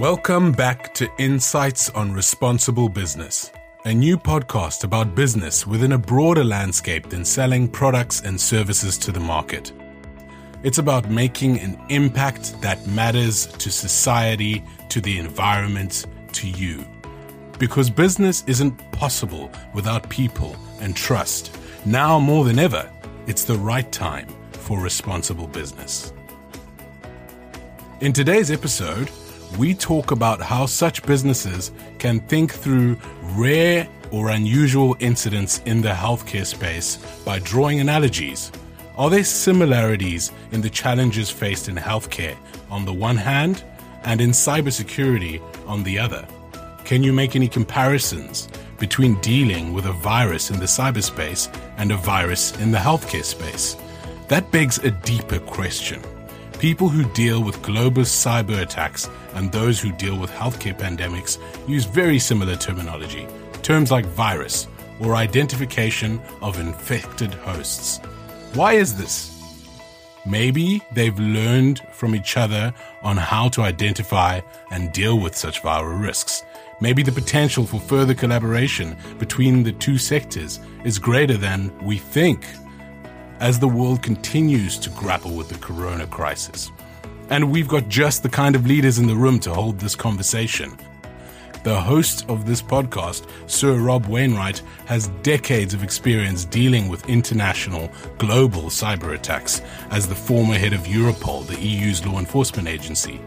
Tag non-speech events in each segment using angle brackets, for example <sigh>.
Welcome back to Insights on Responsible Business, a new podcast about business within a broader landscape than selling products and services to the market. It's about making an impact that matters to society, to the environment, to you. Because business isn't possible without people and trust. Now more than ever, it's the right time for responsible business. In today's episode, we talk about how such businesses can think through rare or unusual incidents in the healthcare space by drawing analogies. Are there similarities in the challenges faced in healthcare on the one hand and in cybersecurity on the other? Can you make any comparisons between dealing with a virus in the cyberspace and a virus in the healthcare space? That begs a deeper question. People who deal with global cyber attacks and those who deal with healthcare pandemics use very similar terminology, terms like virus or identification of infected hosts. Why is this? Maybe they've learned from each other on how to identify and deal with such viral risks. Maybe the potential for further collaboration between the two sectors is greater than we think as the world continues to grapple with the corona crisis. And we've got just the kind of leaders in the room to hold this conversation. The host of this podcast, Sir Rob Wainwright, has decades of experience dealing with international, global cyber attacks as the former head of Europol, the EU's law enforcement agency.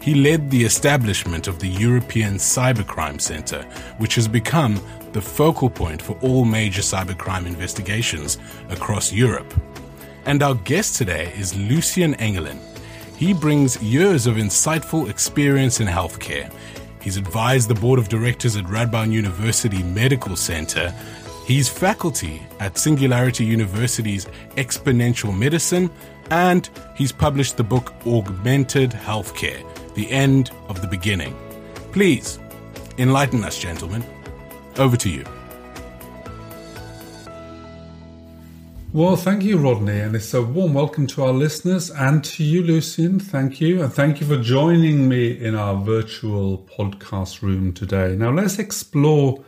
He led the establishment of the European Cybercrime Center, which has become the focal point for all major cybercrime investigations across Europe. And our guest today is Lucien Engelen. He brings years of insightful experience in healthcare. He's advised the board of directors at Radboud University Medical Center. He's faculty at Singularity University's Exponential Medicine, and he's published the book Augmented Healthcare The End of the Beginning. Please enlighten us, gentlemen. Over to you. Well, thank you, Rodney, and it's a warm welcome to our listeners and to you, Lucien. Thank you, and thank you for joining me in our virtual podcast room today. Now, let's explore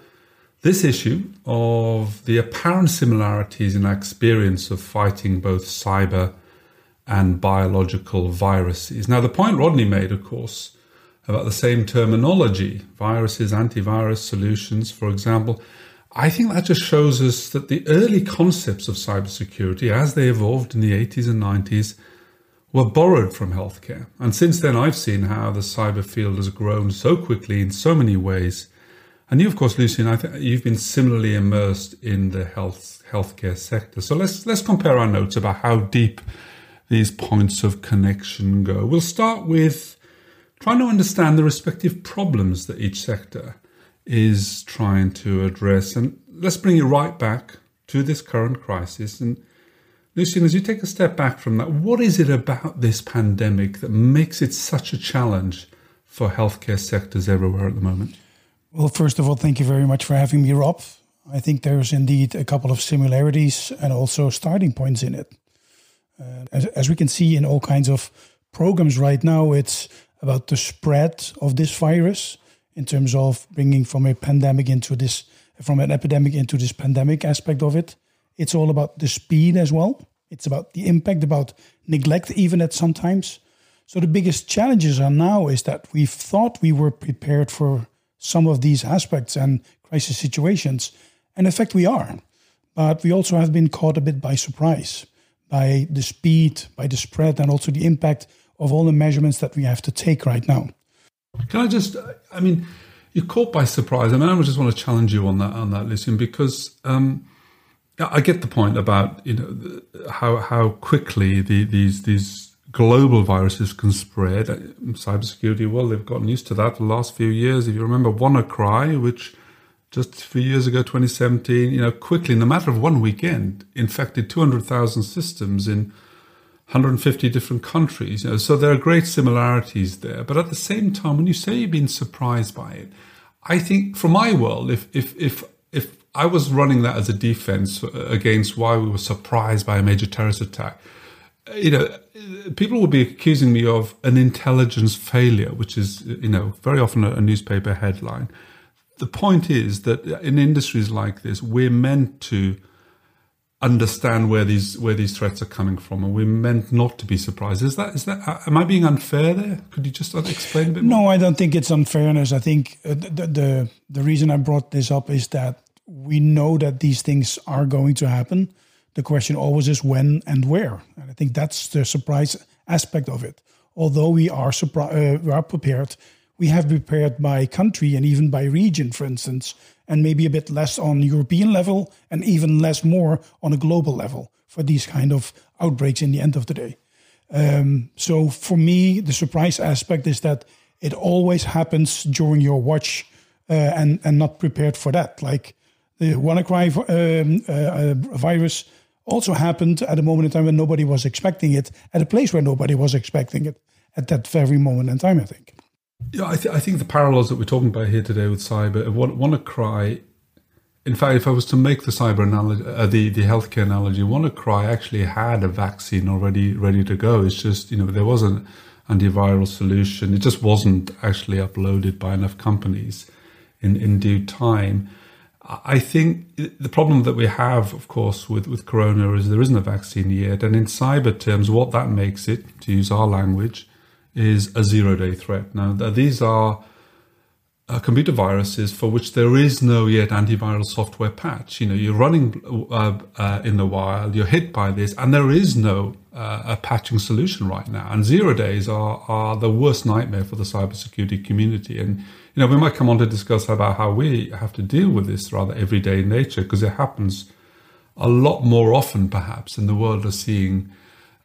this issue of the apparent similarities in our experience of fighting both cyber and biological viruses. Now, the point Rodney made, of course, about the same terminology, viruses, antivirus solutions, for example. I think that just shows us that the early concepts of cybersecurity, as they evolved in the 80s and 90s, were borrowed from healthcare. And since then, I've seen how the cyber field has grown so quickly in so many ways. And you, of course, Lucien, I think you've been similarly immersed in the health healthcare sector. So let's let's compare our notes about how deep these points of connection go. We'll start with trying to understand the respective problems that each sector is trying to address. And let's bring you right back to this current crisis. And Lucien, as you take a step back from that, what is it about this pandemic that makes it such a challenge for healthcare sectors everywhere at the moment? Well, first of all, thank you very much for having me, Rob. I think there's indeed a couple of similarities and also starting points in it. Uh, as, as we can see in all kinds of programs right now, it's about the spread of this virus in terms of bringing from a pandemic into this from an epidemic into this pandemic aspect of it. It's all about the speed as well. It's about the impact about neglect even at sometimes so the biggest challenges are now is that we thought we were prepared for some of these aspects and crisis situations. And in fact we are. But we also have been caught a bit by surprise by the speed by the spread and also the impact of all the measurements that we have to take right now. Can I just, I mean, you're caught by surprise. I mean, I just want to challenge you on that, on that, Lucien, because um, I get the point about you know how how quickly the, these these global viruses can spread. Cybersecurity, well, they've gotten used to that the last few years. If you remember WannaCry, which just a few years ago, 2017, you know, quickly in the matter of one weekend, infected 200,000 systems in 150 different countries. You know, so there are great similarities there. But at the same time, when you say you've been surprised by it, I think for my world, if if if if I was running that as a defense uh, against why we were surprised by a major terrorist attack, uh, you know, uh, people will be accusing me of an intelligence failure, which is, you know, very often a, newspaper headline. The point is that in industries like this, we're meant to understand where these where these threats are coming from, and we're meant not to be surprised. Is that is that? Am I being unfair there? Could you just explain a bit more? No, I don't think it's unfairness. I think uh, the, the the reason I brought this up is that we know that these things are going to happen the question always is when and where. And I think that's the surprise aspect of it. Although we are, surpri- uh, we are prepared, we have prepared by country and even by region, for instance, and maybe a bit less on European level and even less more on a global level for these kind of outbreaks in the end of the day. Um, so for me, the surprise aspect is that it always happens during your watch uh, and and not prepared for that. Like the WannaCry um, uh, uh, virus also happened at a moment in time when nobody was expecting it, at a place where nobody was expecting it at that very moment in time, I think. Yeah, I, th- I think the parallels that we're talking about here today with cyber, WannaCry, in fact, if I was to make the cyber analogy, uh, the, the healthcare analogy, WannaCry actually had a vaccine already ready to go. It's just, you know, there was an antiviral solution. It just wasn't actually uploaded by enough companies in, in due time. I think the problem that we have, of course, with, with corona is there isn't a vaccine yet. And in cyber terms, what that makes it, to use our language, is a zero day threat. Now, these are uh, computer viruses for which there is no yet antiviral software patch. You know, you're running uh, uh, in the wild, you're hit by this, and there is no uh, a patching solution right now. And zero days are, are the worst nightmare for the cybersecurity community. And you know, we might come on to discuss about how we have to deal with this rather everyday nature because it happens a lot more often, perhaps, in the world of seeing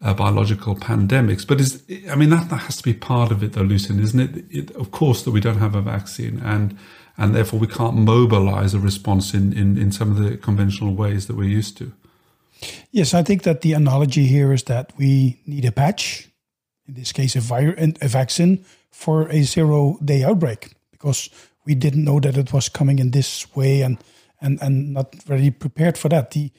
uh, biological pandemics. But is I mean that, that has to be part of it, though, Lucien, isn't it? it? Of course, that we don't have a vaccine, and and therefore we can't mobilize a response in, in, in some of the conventional ways that we're used to. Yes, I think that the analogy here is that we need a patch, in this case, a, vir- a vaccine for a zero day outbreak because we didn't know that it was coming in this way and and and not really prepared for that. The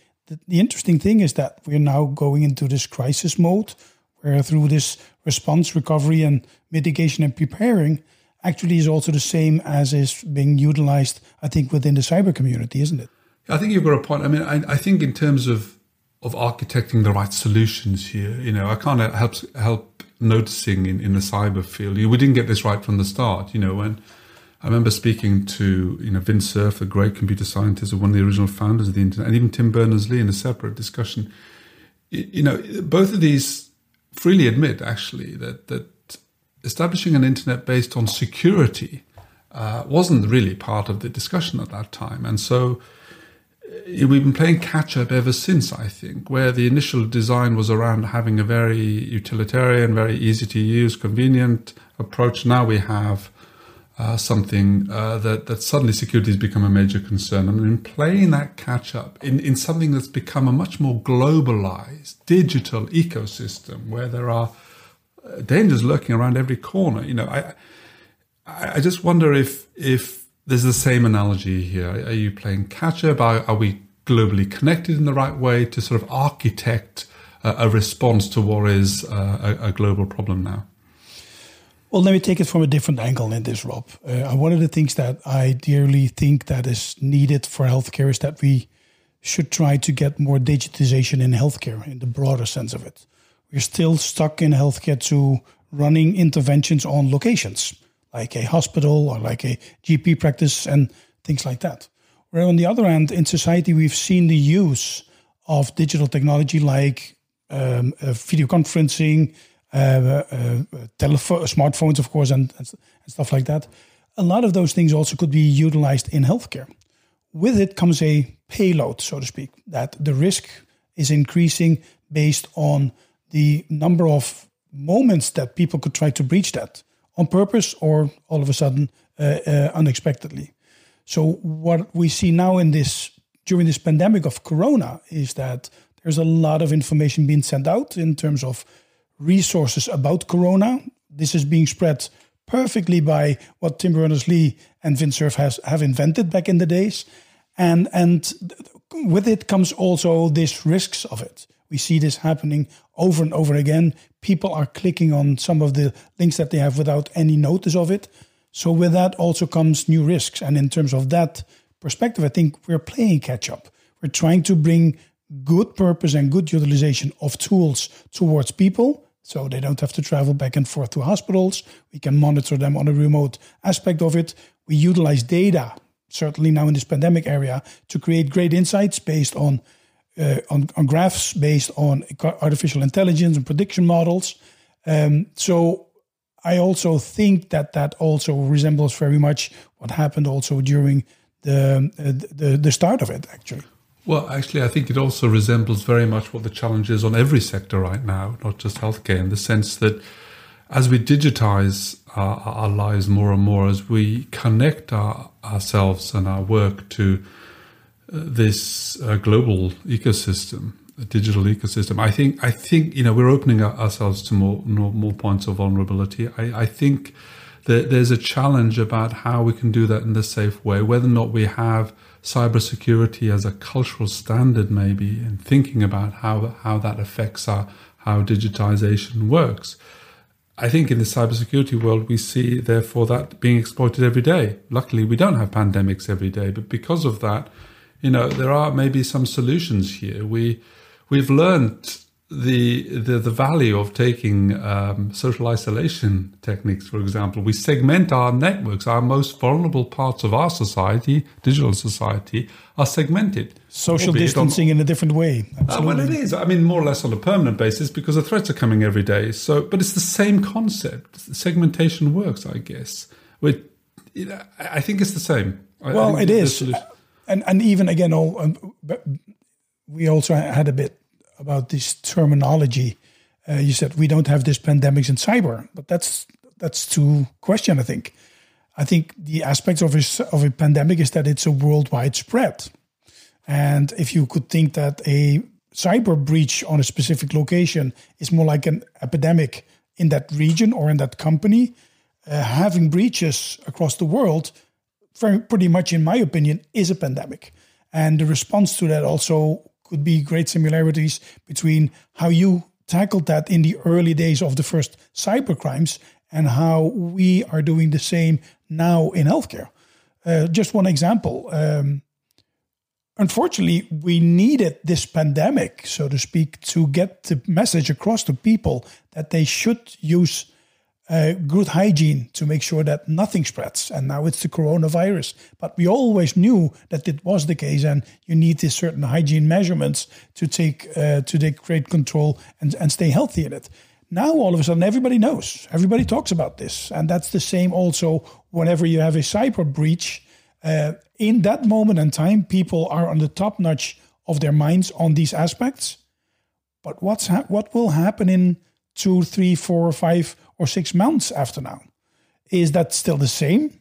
the, interesting thing is that we're now going into this crisis mode where through this response, recovery, and mitigation and preparing actually is also the same as is being utilized, I think, within the cyber community, isn't it? I think you've got a point. I mean, I, I think in terms of of architecting the right solutions here, you know, I can't help help noticing in, in the cyber field, we didn't get this right from the start. You know, when I remember speaking to you know Vint Cerf, a great computer scientist, one of the original founders of the internet, and even Tim Berners Lee in a separate discussion. You know, both of these freely admit actually that that establishing an internet based on security uh, wasn't really part of the discussion at that time, and so uh, we've been playing catch up ever since. I think where the initial design was around having a very utilitarian, very easy to use, convenient approach. Now we have uh, something uh, that, that suddenly security has become a major concern. And in playing that catch up in, in something that's become a much more globalized digital ecosystem where there are uh, dangers lurking around every corner, you know, I, I just wonder if, if there's the same analogy here. Are you playing catch up? Are, are we globally connected in the right way to sort of architect a, a response to what is uh, a, a global problem now? Well, let me take it from a different angle in this, Rob. Uh, one of the things that I dearly think that is needed for healthcare is that we should try to get more digitization in healthcare in the broader sense of it. We're still stuck in healthcare to running interventions on locations, like a hospital or like a GP practice and things like that. Where on the other hand, in society, we've seen the use of digital technology like um, uh, video conferencing, telephone, smartphones, of course, and, and stuff like that. A lot of those things also could be utilized in healthcare. With it comes a payload, so to speak, that the risk is increasing based on the number of moments that people could try to breach that on purpose or all of a sudden uh, uh, unexpectedly. So what we see now in this during this pandemic of corona is that there's a lot of information being sent out in terms of resources about corona. This is being spread perfectly by what Tim Berners-Lee and Vint Cerf has have invented back in the days, and and with it comes also these risks of it. We see this happening over and over again. People are clicking on some of the links that they have without any notice of it. So, with that also comes new risks. And in terms of that perspective, I think we're playing catch up. We're trying to bring good purpose and good utilization of tools towards people so they don't have to travel back and forth to hospitals. We can monitor them on a remote aspect of it. We utilize data, certainly now in this pandemic area, to create great insights based on uh, on, on, graphs, based on artificial intelligence and prediction models. Um, so I also think that that also resembles very much what happened also during the uh, the, the start of it, actually. Well, actually, I think it also resembles very much what the challenge is on every sector right now, not just healthcare, in the sense that as we digitize our, our lives more and more, as we connect our, ourselves and our work to uh, this uh, global ecosystem, digital ecosystem, I think I think you know we're opening ourselves to more more, more points of vulnerability. I, I think there's a challenge about how we can do that in a safe way, whether or not we have cybersecurity as a cultural standard, maybe, and thinking about how, how that affects our, how digitization works. I think in the cybersecurity world, we see, therefore, that being exploited every day. Luckily, we don't have pandemics every day, but because of that, you know, there are maybe some solutions here. We, we've learned the, the, the value of taking um, social isolation techniques, for example. We segment our networks. Our most vulnerable parts of our society, digital society, are segmented. Social distancing on, in a different way. Uh, well, it is. I mean, more or less on a permanent basis because the threats are coming every day. So, but it's the same concept. Segmentation works, I guess. With, I think it's the same. Well, it is, and and even again, all um, we also had a bit about this terminology. Uh, you said we don't have this pandemics in cyber, but that's that's to question. I think. I think the aspects of a, of a pandemic is that it's a worldwide spread, and if you could think that a cyber breach on a specific location is more like an epidemic in that region or in that company, uh, having breaches across the world, very pretty much, in my opinion, is a pandemic. And the response to that also could be great similarities between how you tackled that in the early days of the first cyber crimes and how we are doing the same now in healthcare. Uh, just one example. Um, unfortunately, we needed this pandemic, so to speak, to get the message across to people that they should use uh, good hygiene to make sure that nothing spreads. And now it's the coronavirus. But we always knew that it was the case, and you need these certain hygiene measurements to take uh, to take great control and, and stay healthy in it. Now all of a sudden everybody knows, everybody talks about this, and that's the same also whenever you have a cyber breach. Uh, in that moment in time, people are on the top notch of their minds on these aspects. But what's ha- what will happen in two, three, four, five, or six months after now. Is that still the same?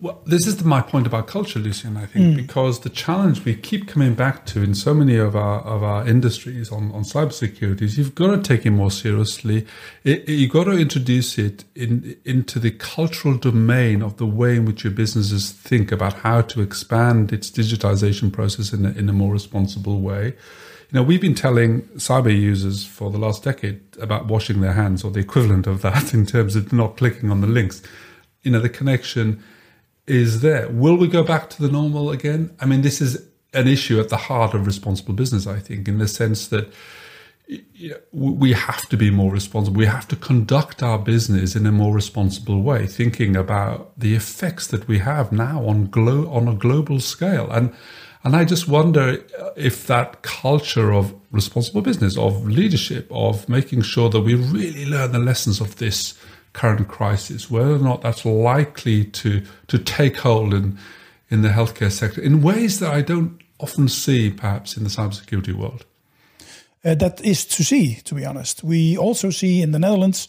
Well, this is my point about culture, Lucien. I think mm. because the challenge we keep coming back to in so many of our of our industries on on cybersecurity is you've got to take it more seriously. It, it, you've got to introduce it in into the cultural domain of the way in which your businesses think about how to expand its digitization process in a, in a more responsible way. You know, we've been telling cyber users for the last decade about washing their hands or the equivalent of that <laughs> in terms of not clicking on the links. You know, the connection is there. Will we go back to the normal again? I mean, this is an issue at the heart of responsible business, I think, in the sense that we have to be more responsible. We have to conduct our business in a more responsible way, thinking about the effects that we have now on glo- on a global scale. And and I just wonder if that culture of responsible business, of leadership, of making sure that we really learn the lessons of this current crisis, whether or not that's likely to, to take hold in, in the healthcare sector in ways that I don't often see perhaps in the cybersecurity world. Uh, that is to see, to be honest. We also see in the Netherlands,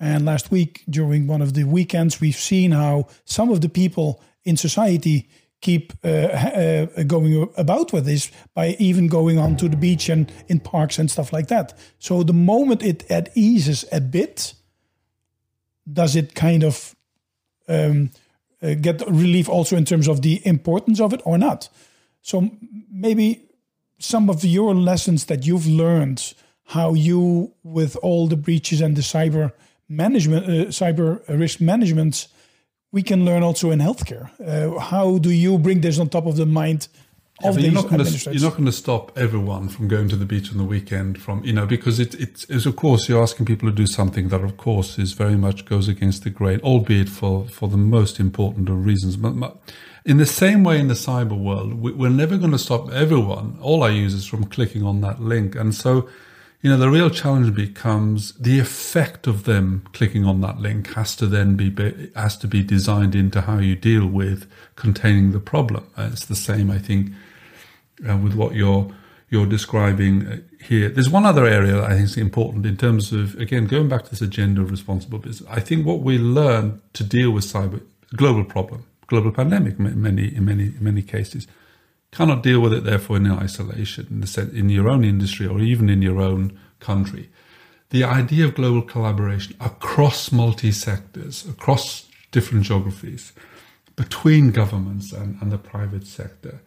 and last week during one of the weekends, we've seen how some of the people in society keep uh, uh, going about with this by even going on to the beach and in parks and stuff like that. So the moment it, it eases a bit, does it kind of um, uh, get relief also in terms of the importance of it or not? So maybe some of your lessons that you've learned, how you, with all the breaches and the cyber management, uh, cyber risk management, we can learn also in healthcare. Uh, how do you bring this on top of the mind yeah, you're not going to you're not going to stop everyone from going to the beach on the weekend from you know because it it is of course you're asking people to do something that of course is very much goes against the grain albeit for for the most important of reasons. But, in the same way in the cyber world we're never going to stop everyone. All our users from clicking on that link. And so you know the real challenge becomes the effect of them clicking on that link has to then be has to be designed into how you deal with containing the problem it's the same i think uh, with what you're you're describing uh, here. There's one other area that I think is important in terms of again going back to this agenda of responsible business. I think what we learn to deal with cyber global problem, global pandemic, in many in many in many cases, cannot deal with it therefore in isolation in the sense, in your own industry or even in your own country. The idea of global collaboration across multi sectors, across different geographies, between governments and, and the private sector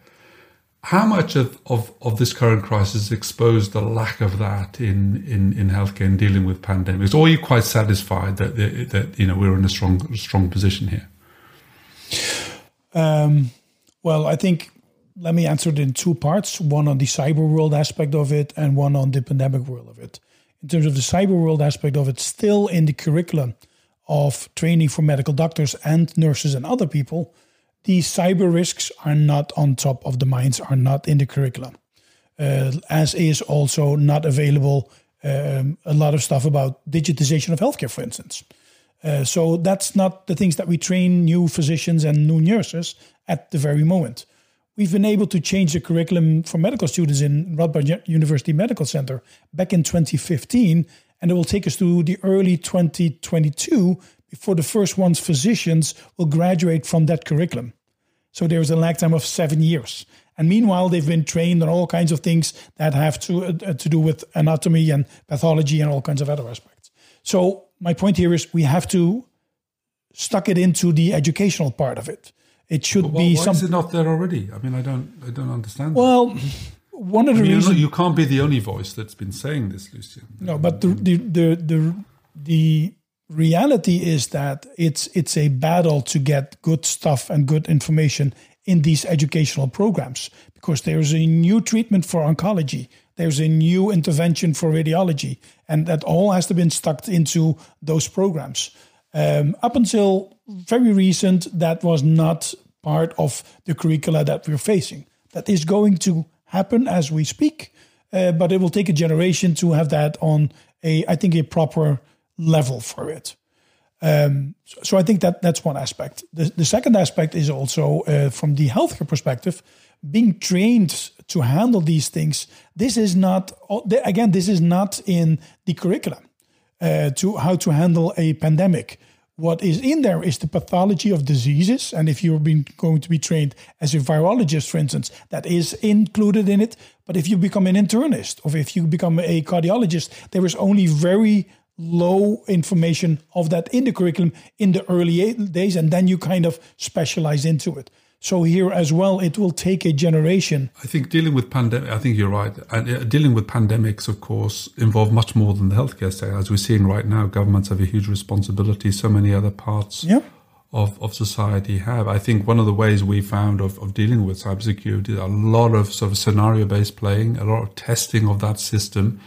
how much of, of, of this current crisis exposed the lack of that in, in, in healthcare and dealing with pandemics? Or are you quite satisfied that, that, that you know, we're in a strong, strong position here? Um, well, I think let me answer it in two parts one on the cyber world aspect of it, and one on the pandemic world of it. In terms of the cyber world aspect of it, still in the curriculum of training for medical doctors and nurses and other people, these cyber risks are not on top of the minds, are not in the curriculum, uh, as is also not available um, a lot of stuff about digitization of healthcare, for instance. Uh, so that's not the things that we train new physicians and new nurses at the very moment. We've been able to change the curriculum for medical students in Radboud University Medical Center back in 2015, and it will take us to the early 2022 before the first ones, physicians will graduate from that curriculum. So there's a lag time of seven years. And meanwhile, they've been trained on all kinds of things that have to uh, to do with anatomy and pathology and all kinds of other aspects. So my point here is we have to stuck it into the educational part of it. It should well, be why something. Is it not there already? I mean, I don't, I don't understand. Well, that. one of the I mean, reasons you can't be the only voice that's been saying this, Lucien. No, but the the the the, the reality is that it's it's a battle to get good stuff and good information in these educational programs because there's a new treatment for oncology there's a new intervention for radiology and that all has to be stuck into those programs um, up until very recent that was not part of the curricula that we're facing that is going to happen as we speak uh, but it will take a generation to have that on a i think a proper level for it. Um, so, so, I think that that's one aspect. The, the second aspect is also uh, from the healthcare perspective, being trained to handle these things. This is not again. This is not in the curriculum uh, to how to handle a pandemic. What is in there is the pathology of diseases, and if you're being, going to be trained as a virologist, for instance, that is included in it. But if you become an internist or if you become a cardiologist, there is only very low information of that in the curriculum in the early days, and then you kind of specialize into it. So here as well, it will take a generation. I think dealing with pandemic. I think you're right. And uh, dealing with pandemics, of course, involve much more than the healthcare sector. As we're seeing right now, governments have a huge responsibility. So many other parts of, of society have. I think one of the ways we found of, of dealing with cybersecurity, is a lot of sort of scenario based playing, a lot of testing of that system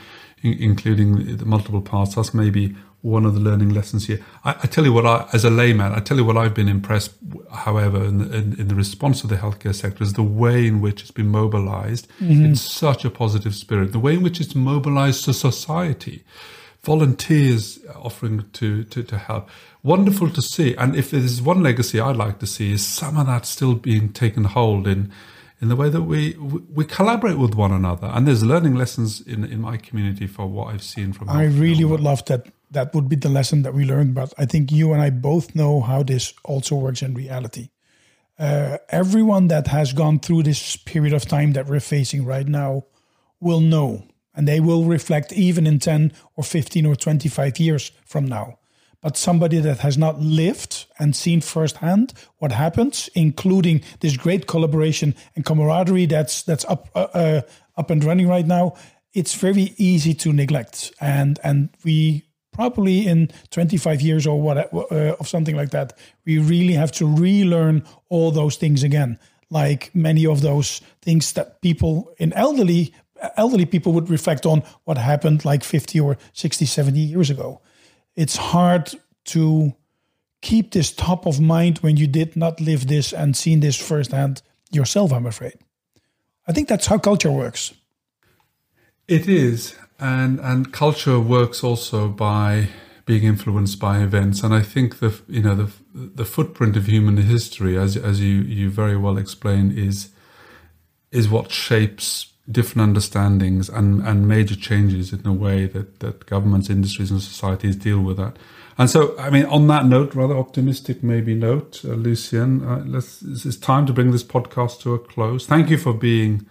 including the multiple parts. That's maybe one of the learning lessons here. I, I, tell you what, I, as a layman, I tell you what I've been impressed, however, in the, in, in the response of the healthcare sector is the way in which it's been mobilized mm-hmm. in such a positive spirit, the way in which it's mobilized to society, volunteers offering to, to, to help. Wonderful to see. And if there's one legacy I'd like to see is some of that still being taken hold in in the way that we we collaborate with one another. And there's learning lessons in in my community for what I've seen from. I really would love that. That would be the lesson that we learned. But I think you and I both know how this also works in reality. Uh, everyone that has gone through this period of time that we're facing right now will know, and they will reflect even in 10 or 15 or 25 years from now but somebody that has not lived and seen firsthand what happens, including this great collaboration and camaraderie that's that's up uh, uh, up and running right now, it's very easy to neglect. And and we probably in 25 years or what uh, of something like that, we really have to relearn all those things again. Like many of those things that people in elderly elderly people would reflect on what happened like 50 or 60, 70 years ago. It's hard to keep this top of mind when you did not live this and seen this firsthand yourself, I'm afraid. I think that's how culture works. It is. And and culture works also by being influenced by events. And I think the you know the the footprint of human history, as as you you very well explain, is is what shapes different understandings and, and major changes in the way that, that governments, industries, and societies deal with that. And so, I mean, on that note, rather optimistic maybe note, uh, Lucien, uh, let's, it's time to bring this podcast to a close. Thank you for being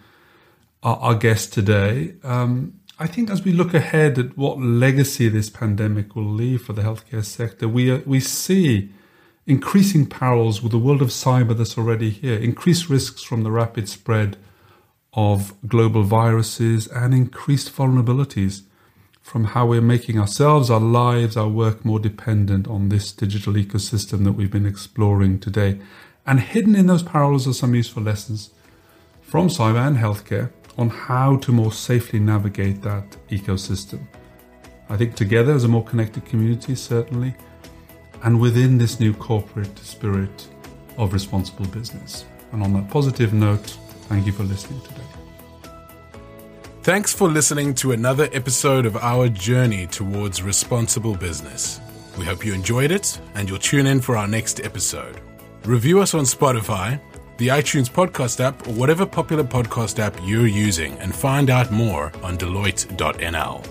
our, our guest today. Um, I think as we look ahead at what legacy this pandemic will leave for the healthcare sector, we, uh, we see increasing parallels with the world of cyber that's already here, increased risks from the rapid spread of global viruses and increased vulnerabilities from how we're making ourselves, our lives, our work more dependent on this digital ecosystem that we've been exploring today. And hidden in those parallels are some useful lessons from cyber and healthcare on how to more safely navigate that ecosystem. I think together as a more connected community, certainly, and within this new corporate spirit of responsible business. And on that positive note, Thank you for listening today. Thanks for listening to another episode of our journey towards responsible business. We hope you enjoyed it and you'll tune in for our next episode. Review us on Spotify, the iTunes podcast app, or whatever popular podcast app you're using, and find out more on Deloitte.nl.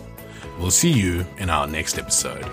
We'll see you in our next episode.